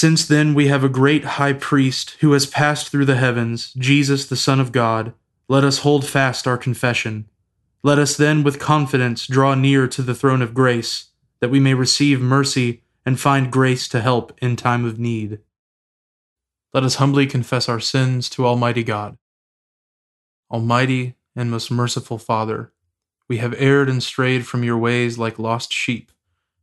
Since then we have a great high priest who has passed through the heavens, Jesus, the Son of God. Let us hold fast our confession. Let us then with confidence draw near to the throne of grace, that we may receive mercy and find grace to help in time of need. Let us humbly confess our sins to Almighty God. Almighty and most merciful Father, we have erred and strayed from your ways like lost sheep.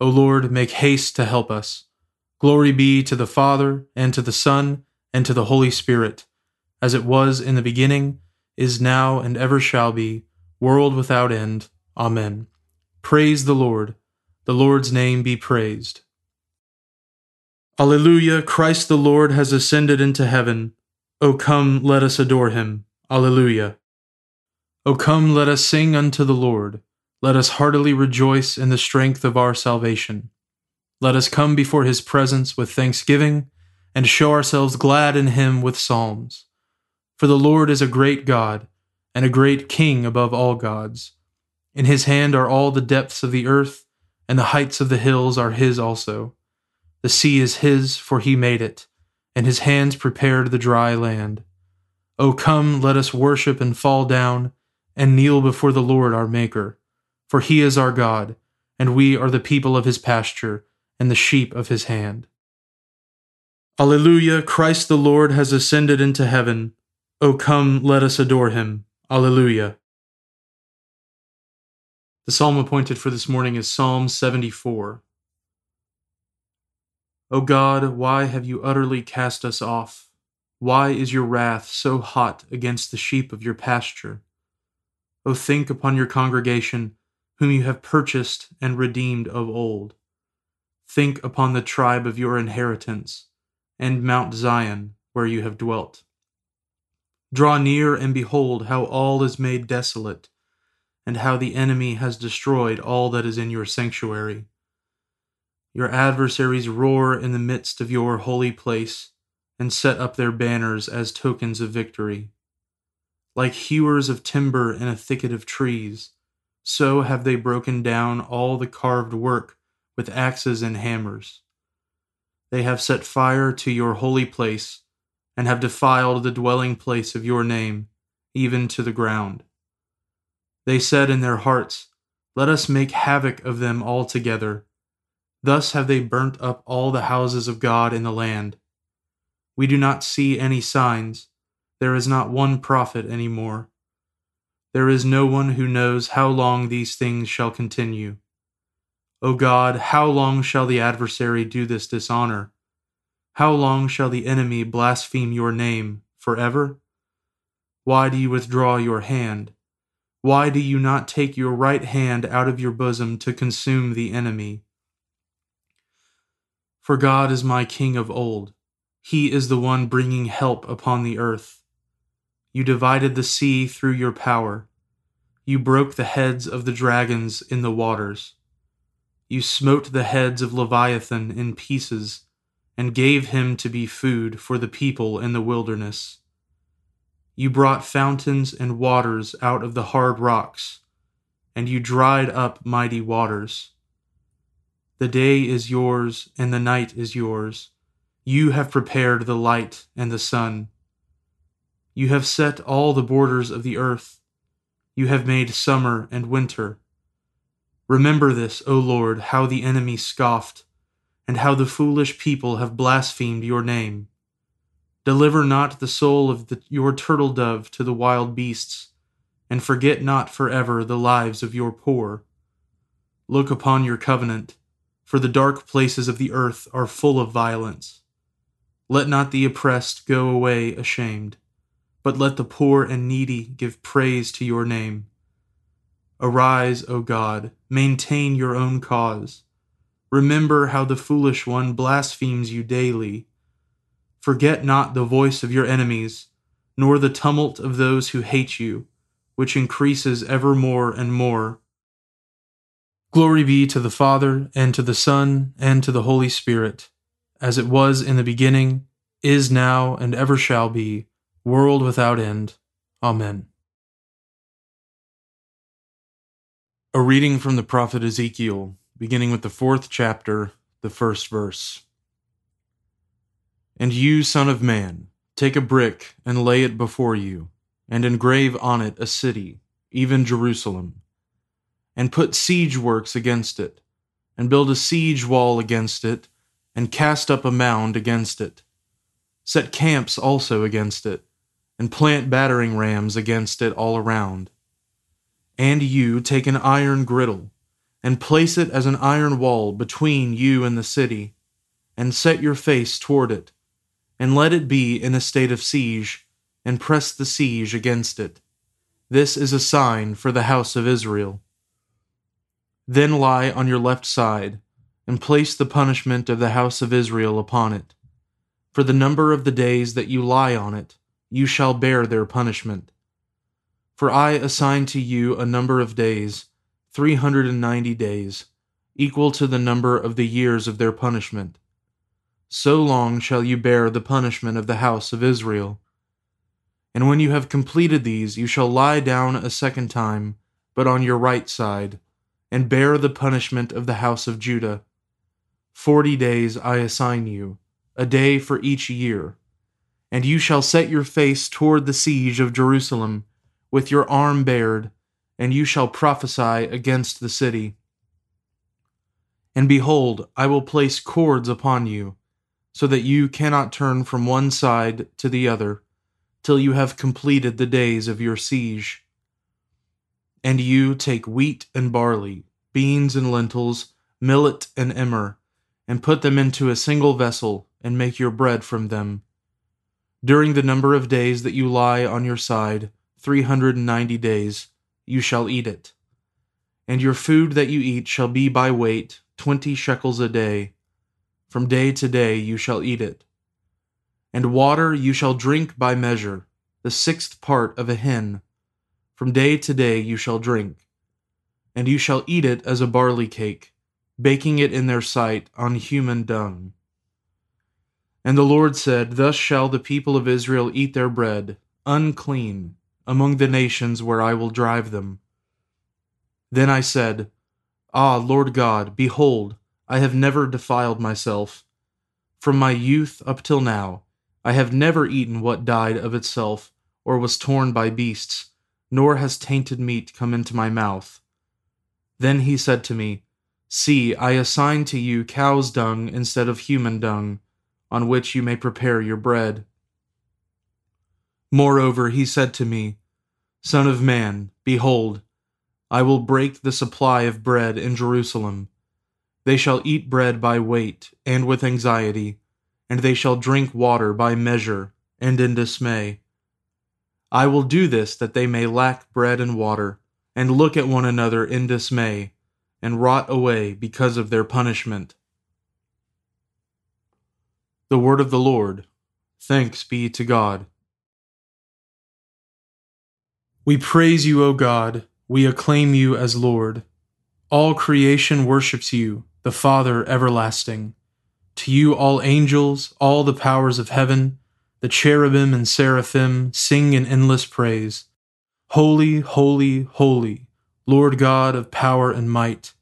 O Lord, make haste to help us. Glory be to the Father, and to the Son, and to the Holy Spirit, as it was in the beginning, is now, and ever shall be, world without end. Amen. Praise the Lord. The Lord's name be praised. Alleluia, Christ the Lord has ascended into heaven. O come, let us adore him. Alleluia. O come, let us sing unto the Lord. Let us heartily rejoice in the strength of our salvation. Let us come before his presence with thanksgiving and show ourselves glad in him with psalms. For the Lord is a great God and a great King above all gods. In his hand are all the depths of the earth, and the heights of the hills are his also. The sea is his, for he made it, and his hands prepared the dry land. O come, let us worship and fall down, and kneel before the Lord our Maker for he is our God, and we are the people of his pasture and the sheep of his hand. Alleluia, Christ the Lord has ascended into heaven. O come, let us adore him. Alleluia. The psalm appointed for this morning is Psalm 74. O God, why have you utterly cast us off? Why is your wrath so hot against the sheep of your pasture? O think upon your congregation whom you have purchased and redeemed of old. Think upon the tribe of your inheritance, and Mount Zion, where you have dwelt. Draw near and behold how all is made desolate, and how the enemy has destroyed all that is in your sanctuary. Your adversaries roar in the midst of your holy place, and set up their banners as tokens of victory. Like hewers of timber in a thicket of trees, so have they broken down all the carved work with axes and hammers. They have set fire to your holy place, and have defiled the dwelling place of your name, even to the ground. They said in their hearts, Let us make havoc of them altogether. Thus have they burnt up all the houses of God in the land. We do not see any signs, there is not one prophet any more. There is no one who knows how long these things shall continue. O God, how long shall the adversary do this dishonor? How long shall the enemy blaspheme your name forever? Why do you withdraw your hand? Why do you not take your right hand out of your bosom to consume the enemy? For God is my King of old. He is the one bringing help upon the earth. You divided the sea through your power. You broke the heads of the dragons in the waters. You smote the heads of Leviathan in pieces, and gave him to be food for the people in the wilderness. You brought fountains and waters out of the hard rocks, and you dried up mighty waters. The day is yours, and the night is yours. You have prepared the light and the sun. You have set all the borders of the earth. You have made summer and winter. Remember this, O Lord, how the enemy scoffed, and how the foolish people have blasphemed your name. Deliver not the soul of the, your turtle dove to the wild beasts, and forget not forever the lives of your poor. Look upon your covenant, for the dark places of the earth are full of violence. Let not the oppressed go away ashamed, but let the poor and needy give praise to your name. Arise, O God, maintain your own cause. Remember how the foolish one blasphemes you daily Forget not the voice of your enemies, nor the tumult of those who hate you, which increases ever more and more. Glory be to the Father, and to the Son, and to the Holy Spirit, as it was in the beginning, is now, and ever shall be, world without end. Amen. A reading from the prophet Ezekiel, beginning with the fourth chapter, the first verse. And you, Son of Man, take a brick and lay it before you, and engrave on it a city, even Jerusalem. And put siege works against it, and build a siege wall against it, and cast up a mound against it. Set camps also against it, and plant battering rams against it all around. And you take an iron griddle, and place it as an iron wall between you and the city, and set your face toward it and let it be in a state of siege, and press the siege against it. This is a sign for the house of Israel. Then lie on your left side, and place the punishment of the house of Israel upon it. For the number of the days that you lie on it, you shall bear their punishment. For I assign to you a number of days, three hundred and ninety days, equal to the number of the years of their punishment so long shall you bear the punishment of the house of Israel. And when you have completed these, you shall lie down a second time, but on your right side, and bear the punishment of the house of Judah. Forty days I assign you, a day for each year. And you shall set your face toward the siege of Jerusalem, with your arm bared, and you shall prophesy against the city. And behold, I will place cords upon you so that you cannot turn from one side to the other till you have completed the days of your siege. And you take wheat and barley, beans and lentils, millet and emmer, and put them into a single vessel, and make your bread from them. During the number of days that you lie on your side, three hundred and ninety days, you shall eat it. And your food that you eat shall be by weight, twenty shekels a day from day to day you shall eat it. And water you shall drink by measure, the sixth part of a hin. From day to day you shall drink. And you shall eat it as a barley cake, baking it in their sight on human dung. And the Lord said, Thus shall the people of Israel eat their bread, unclean, among the nations where I will drive them. Then I said, Ah, Lord God, behold, I have never defiled myself. From my youth up till now, I have never eaten what died of itself or was torn by beasts, nor has tainted meat come into my mouth. Then he said to me, See, I assign to you cow's dung instead of human dung, on which you may prepare your bread. Moreover, he said to me, Son of man, behold, I will break the supply of bread in Jerusalem they shall eat bread by weight and with anxiety, and they shall drink water by measure and in dismay. I will do this that they may lack bread and water, and look at one another in dismay, and rot away because of their punishment. The Word of the Lord. Thanks be to God. We praise you, O God. We acclaim you as Lord. All creation worships you the Father everlasting. To you, all angels, all the powers of heaven, The cherubim and seraphim sing in endless praise. Holy, holy, holy, Lord God of power and might.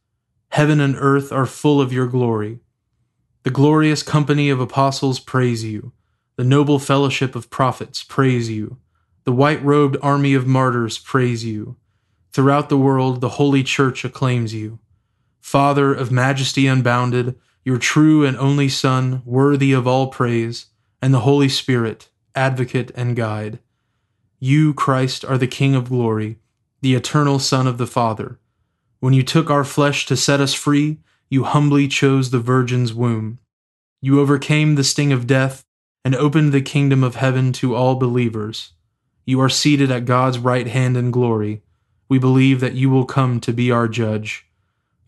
Heaven and earth are full of your glory. The glorious company of apostles praise you. The noble fellowship of prophets praise you. The white robed army of martyrs praise you. Throughout the world, the holy church acclaims you. Father of majesty unbounded, your true and only Son, worthy of all praise, and the Holy Spirit, advocate and guide. You, Christ, are the King of glory, the eternal Son of the Father. When you took our flesh to set us free, you humbly chose the Virgin's womb. You overcame the sting of death and opened the kingdom of heaven to all believers. You are seated at God's right hand in glory. We believe that you will come to be our judge.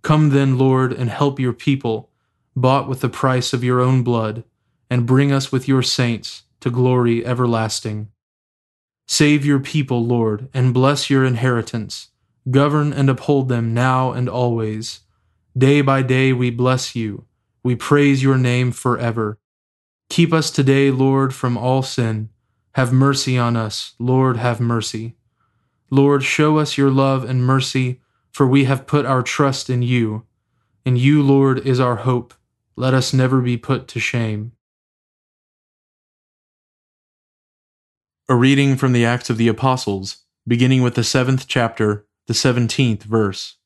Come then, Lord, and help your people, bought with the price of your own blood, and bring us with your saints to glory everlasting. Save your people, Lord, and bless your inheritance. Govern and uphold them now and always. Day by day we bless you. We praise your name forever. Keep us today, Lord, from all sin have mercy on us, Lord, have mercy. Lord, show us your love and mercy, for we have put our trust in you. In you, Lord, is our hope. Let us never be put to shame. A reading from the Acts of the Apostles, beginning with the seventh chapter, the seventeenth verse.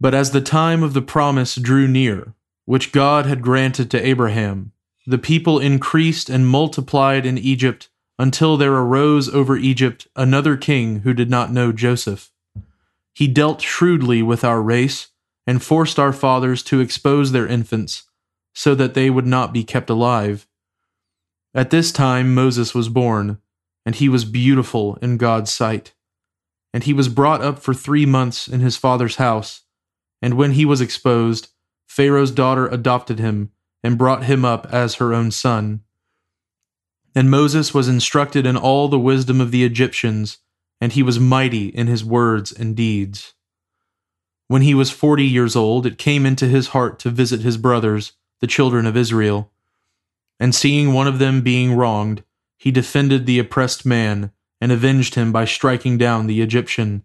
But as the time of the promise drew near, which God had granted to Abraham, the people increased and multiplied in Egypt until there arose over Egypt another king who did not know Joseph. He dealt shrewdly with our race and forced our fathers to expose their infants so that they would not be kept alive. At this time Moses was born, and he was beautiful in God's sight. And he was brought up for three months in his father's house. And when he was exposed, Pharaoh's daughter adopted him and brought him up as her own son. And Moses was instructed in all the wisdom of the Egyptians, and he was mighty in his words and deeds. When he was forty years old, it came into his heart to visit his brothers, the children of Israel. And seeing one of them being wronged, he defended the oppressed man, and avenged him by striking down the Egyptian.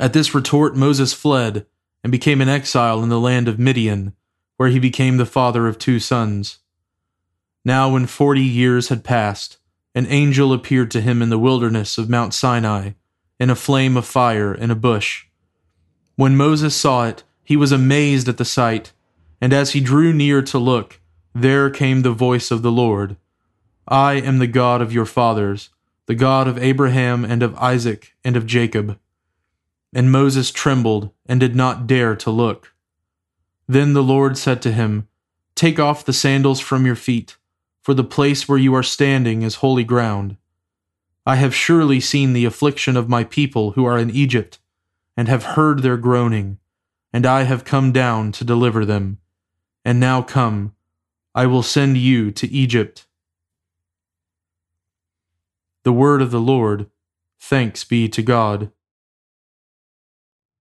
At this retort, Moses fled and became an exile in the land of Midian, where he became the father of two sons. Now, when forty years had passed, an angel appeared to him in the wilderness of Mount Sinai, in a flame of fire in a bush. When Moses saw it, he was amazed at the sight, and as he drew near to look, there came the voice of the Lord I am the God of your fathers, the God of Abraham and of Isaac and of Jacob. And Moses trembled and did not dare to look. Then the Lord said to him, Take off the sandals from your feet for the place where you are standing is holy ground. I have surely seen the affliction of my people who are in Egypt, and have heard their groaning, and I have come down to deliver them. And now come, I will send you to Egypt. The word of the Lord. Thanks be to God.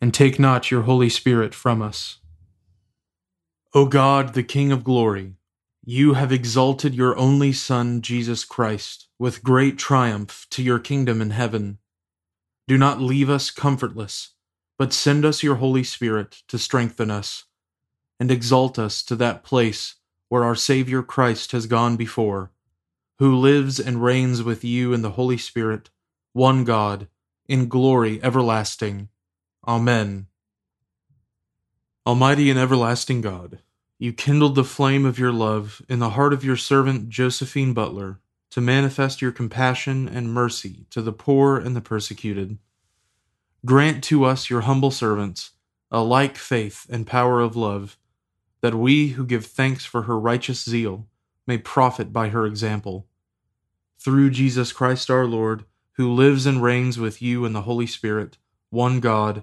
and take not your Holy Spirit from us. O God, the King of glory, you have exalted your only Son, Jesus Christ, with great triumph to your kingdom in heaven. Do not leave us comfortless, but send us your Holy Spirit to strengthen us, and exalt us to that place where our Savior Christ has gone before who lives and reigns with you in the Holy Spirit, one God, in glory everlasting. Amen. Almighty and everlasting God, you kindled the flame of your love in the heart of your servant Josephine Butler to manifest your compassion and mercy to the poor and the persecuted. Grant to us, your humble servants, a like faith and power of love, that we who give thanks for her righteous zeal may profit by her example. Through Jesus Christ our Lord, who lives and reigns with you in the Holy Spirit, one God,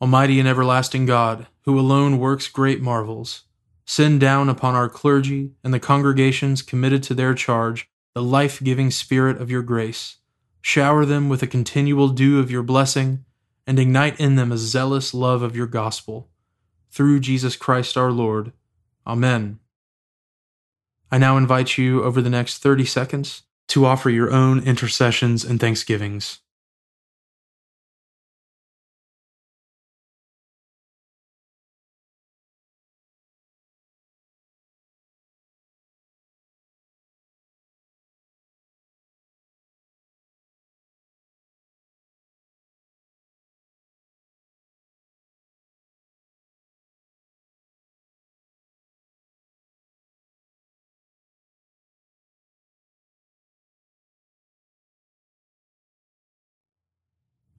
Almighty and everlasting God, who alone works great marvels, send down upon our clergy and the congregations committed to their charge the life giving Spirit of your grace. Shower them with a continual dew of your blessing, and ignite in them a zealous love of your gospel. Through Jesus Christ our Lord. Amen. I now invite you over the next 30 seconds to offer your own intercessions and thanksgivings.